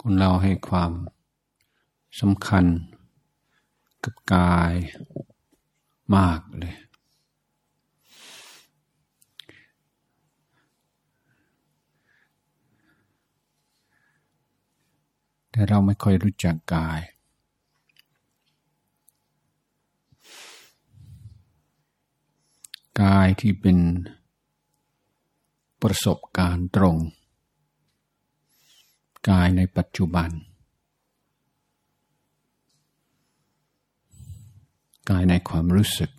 คนเราให้ความสำคัญกับกายมากเลย แต่เราไม่ค่อยรู้จักกาย กายที่เป็นประสบการณ์ตรง กายในปัจจุบัน กายในความรู้สึก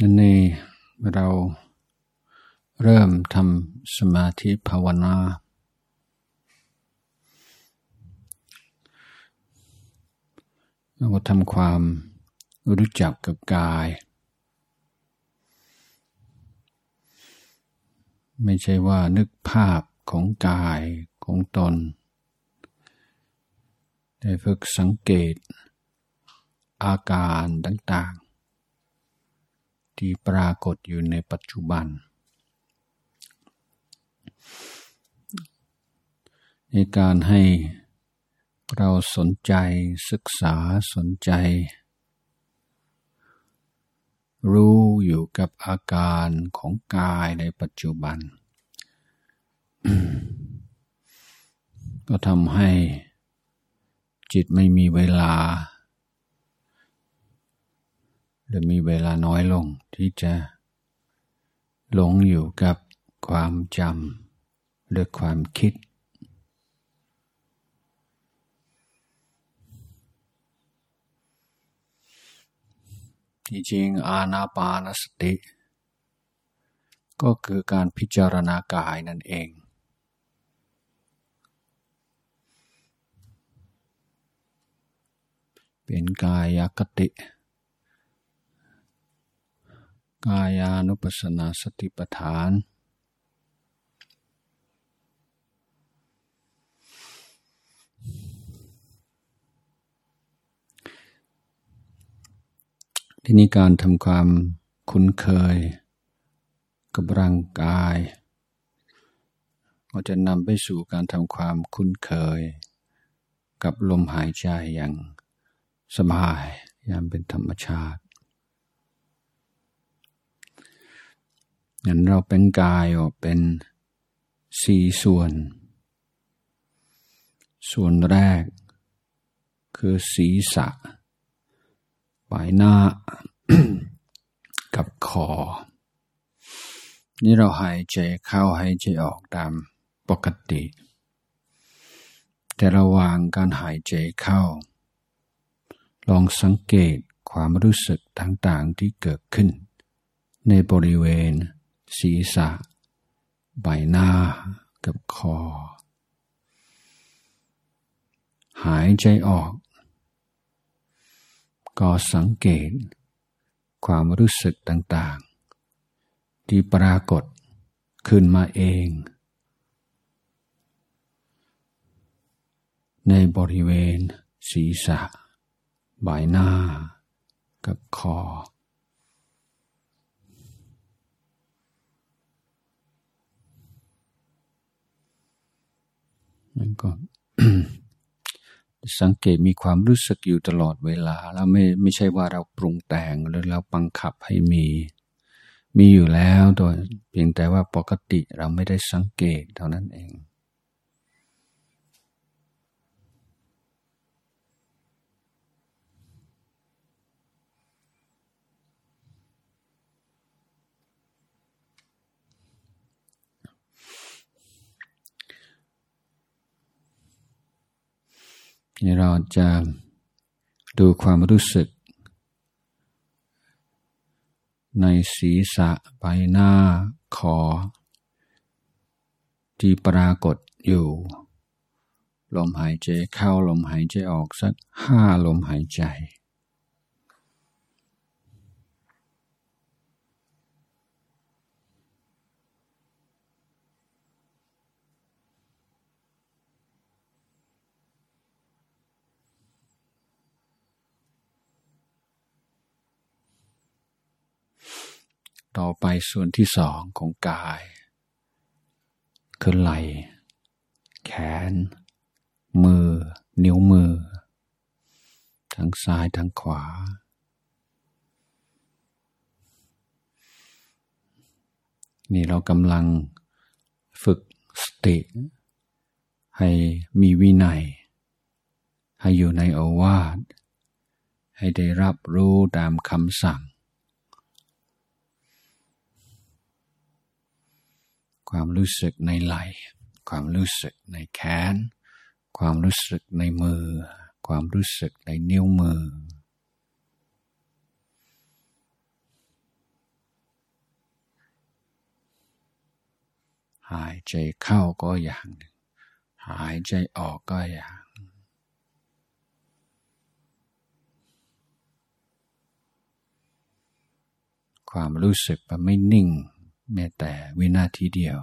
นั่นนี่เราเริ่มทำสมาธิภาวนาเราก็ทำความรู้จักกับกาย ไม่ใช่ว่านึกภาพของกายของตน แต่ฝึกสังเกต อาการต่างๆ ที่ปรากฏอยู่ในปัจจุบันในการให้เราสนใจศึกษาสนใจ รู้อยู่กับอาการของกายในปัจจุบัน ก็ทำให้จิตไม่มีเวลา หรือมีเวลาน้อยลงที่จะหลงอยู่กับความจำหรือความคิด ที่จริงอาณาปานสติ ก็คือการพิจารณากายนั่นเอง เป็นกายคติ กายานุปัสสนาสติปัฏฐาน ที่นี้การทำความคุ้นเคย กับร่างกายก็จะนำไปสู่การทำความคุ้นเคย กับลมหายใจอย่างสบายอย่างเป็นธรรมชาติงั้นเราเป็นกายออกเป็นสี่ส่วน ส่วนแรกคือศีรษะ ปลายหน้ากับคอ นี่เราหายใจเข้าหายใจออกตามปกติ แต่ระหว่างการหายใจเข้า ลองสังเกตความรู้สึกต่างๆที่เกิดขึ้น ในบริเวณ ศีรษะ ใบหน้ากับคอ หายใจออก ก็สังเกต ความรู้สึกต่างๆ ที่ปรากฏขึ้นมาเอง ในบริเวณ ศีรษะ ใบหน้า กับคอ มันก็ สังเกตมีความรู้สึกอยู่ตลอดเวลา แล้วไม่ไม่ใช่ว่าเราปรุงแต่งหรือเราบังคับให้มี มีอยู่แล้วโดยเพียงแต่ว่าปกติเราไม่ได้สังเกตเท่านั้นเอง เราจะดูความรู้สึก ในศีรษะใบหน้าคอที่ปรากฏอยู่ ลมหายใจเข้าลมหายใจออกสักห้าลมหายใจ ต่อไปส่วนที่สองของกาย คือไหล่ แขน มือ นิ้วมือ ทั้งซ้ายทั้งขวา นี่เรากำลังฝึกสติ ให้มีวินัย ให้อยู่ในโอวาท ให้ได้รับรู้ตามคำสั่ง ความรู้สึกในไหล ความรู้สึกในแขน ความรู้สึกในมือ ความรู้สึกในนิ้วมือ หายใจเข้าก็อย่างหนึ่ง หายใจออกก็อย่างความรู้สึกมันไม่นิ่ง แม้แต่วินาทีเดียว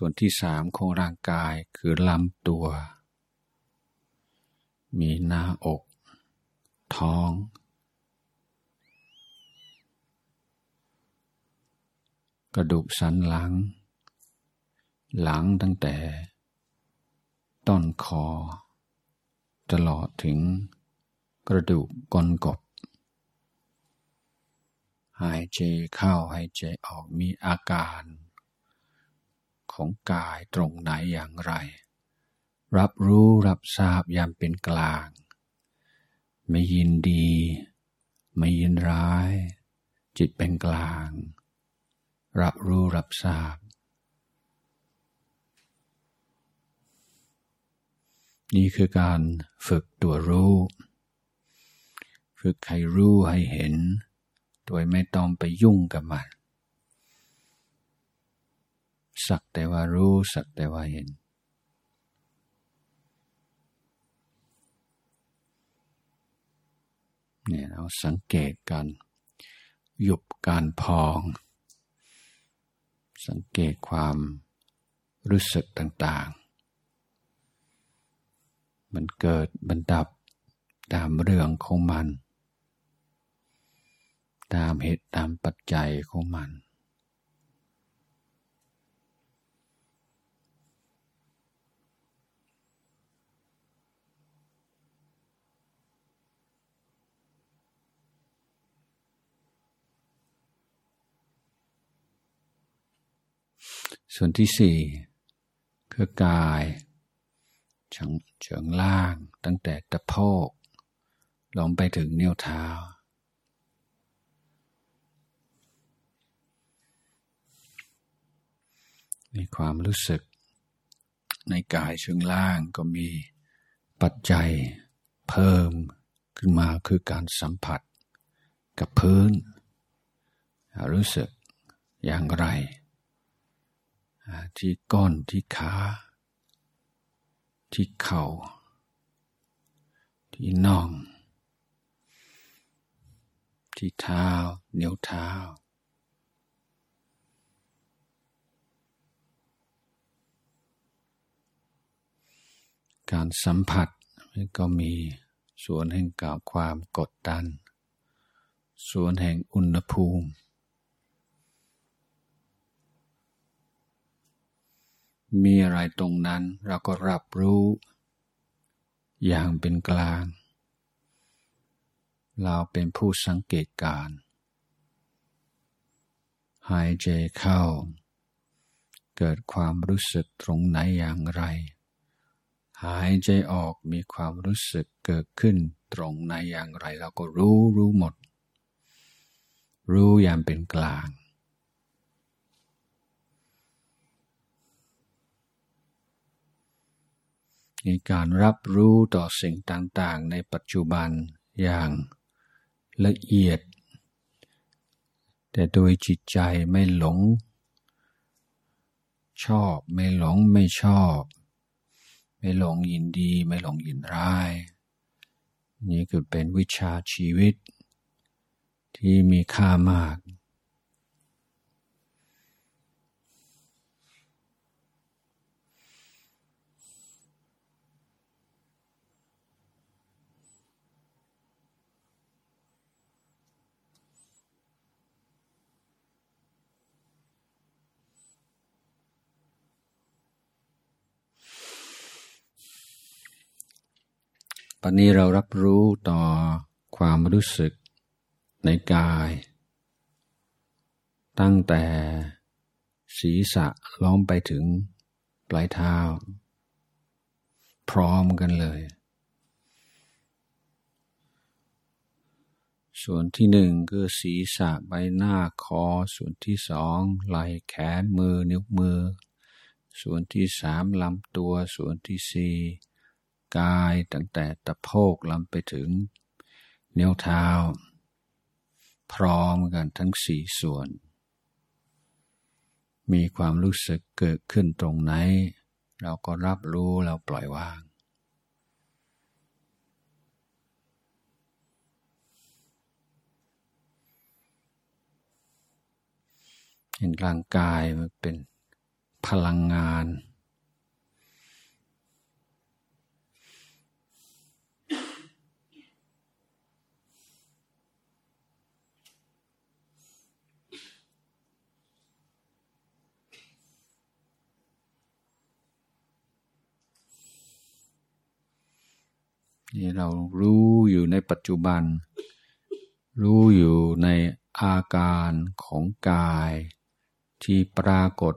ส่วนที่สามของร่างกายคือลำตัว มีหน้าอก ท้อง กระดูกสันหลัง หลังตั้งแต่ ต้นคอ ตลอดถึงกระดูกก้นกบ หายใจเข้าหายใจออกมีอาการ ของกายตรงไหนอย่างไร รับรู้รับทราบยามเป็นกลาง ไม่ยินดี ไม่ยินร้าย จิตเป็นกลาง รับรู้รับทราบ นี่คือการฝึกตัวรู้ฝึกให้รู้ให้เห็น โดยไม่ต้องไปยุ่งกับมัน สักแต่ว่ารู้สักแต่ว่าเห็น เนี่ยเราสังเกตกันหยุบการพอง สังเกตความรู้สึกต่างๆ มันเกิดมันดับตามเรื่องของมัน ตามเหตุตามปัจจัยของมัน ส่วนที่สี่คือกายเชิงเชิงล่างตั้งแต่ตะโพกลงไปถึงนิ้วเท้ามีความรู้สึก ในกายเชิงล่างก็มีปัจจัยเพิ่มขึ้นมาคือการสัมผัสกับพื้น รู้สึกอย่างไร ที่ก้นที่ขา ที่เข่า ที่น่อง ที่เท้าเนิ้วเท้า การสัมผัสก็มีส่วนแห่งกับความกดดัน ส่วนแห่งอุณหภูมิ มีอะไรตรงนั้นเราก็รับรู้ อย่างเป็นกลาง เราเป็นผู้สังเกตการ หายใจเข้า เกิดความรู้สึกตรงไหนอย่างไร หายใจออกมีความรู้สึกเกิดขึ้นตรงไหนอย่างไร เราก็รู้รู้หมด รู้อย่างเป็นกลาง มีการรับรู้ต่อสิ่งต่างๆ ในปัจจุบันอย่างละเอียด แต่โดยจิตใจไม่หลง ชอบไม่หลงไม่ชอบ ไม่หลงยินดีไม่หลงยินร้าย นี่คือเป็นวิชาชีวิต ที่มีค่ามาก ปันนี้เรารับรู้ต่อความรู้สึกในกาย ตั้งแต่ศีรษะล้อมไปถึงปลายเท้า พร้อมกันเลย ส่วนที่หนึ่งคือศีรษะใบหน้าคอ ส่วนที่สองไหล่แขนมือนิ้วมือ ส่วนที่สามลำตัว ส่วนที่สี่ กายตั้งแต่ตะโพกลำไปถึงนิ้วเท้า พร้อมกันทั้งสี่ส่วน มีความรู้สึกเกิดขึ้นตรงไหน เราก็รับรู้เราปล่อยวาง เห็นร่างกายมันเป็นพลังงาน นี่เรารู้อยู่ในปัจจุบัน รู้อยู่ในอาการของกาย ที่ปรากฏ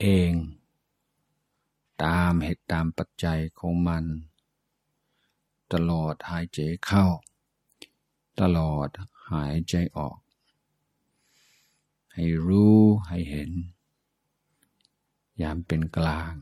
เอง ตามเหตุตามปัจจัยของมัน ตลอดหายใจเข้า ตลอดหายใจออก ให้รู้ให้เห็น ยามเป็นกลาง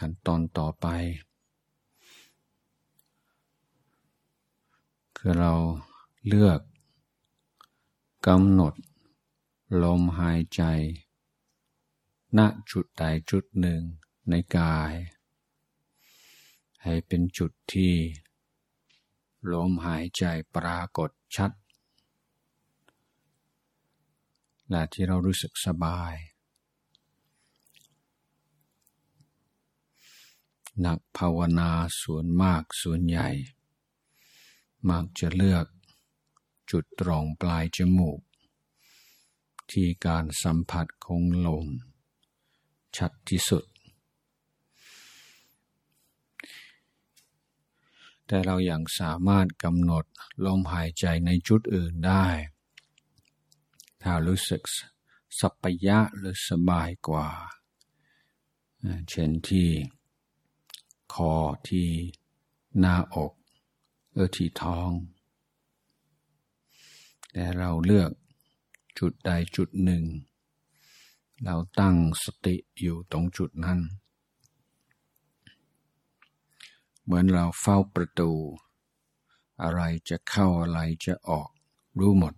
ขั้นตอนต่อไป คือเราเลือกกำหนด ลมหายใจ ณจุดใดจุดหนึ่งในกาย ให้เป็นจุดที่ ลมหายใจปรากฏชัดและที่เรารู้สึกสบาย นักภาวนาส่วนมากส่วนใหญ่ มักจะเลือกจุดตรงปลายจมูก ที่การสัมผัสของลม ชัดที่สุด แต่เรายัางสามารถกำหนดลมหายใจในจุดอื่นได้ ถ้ารู้สึกสัพยะหรือสบายกว่า เช่นที่ อที่หน้าอกเออที่ท้อง แต่เราเลือกจุดใดจุดหนึ่ง เราตั้งสติอยู่ตรงจุดนั้น เหมือนเราเฝ้าประตู อะไรจะเข้าอะไรจะออกรู้หมด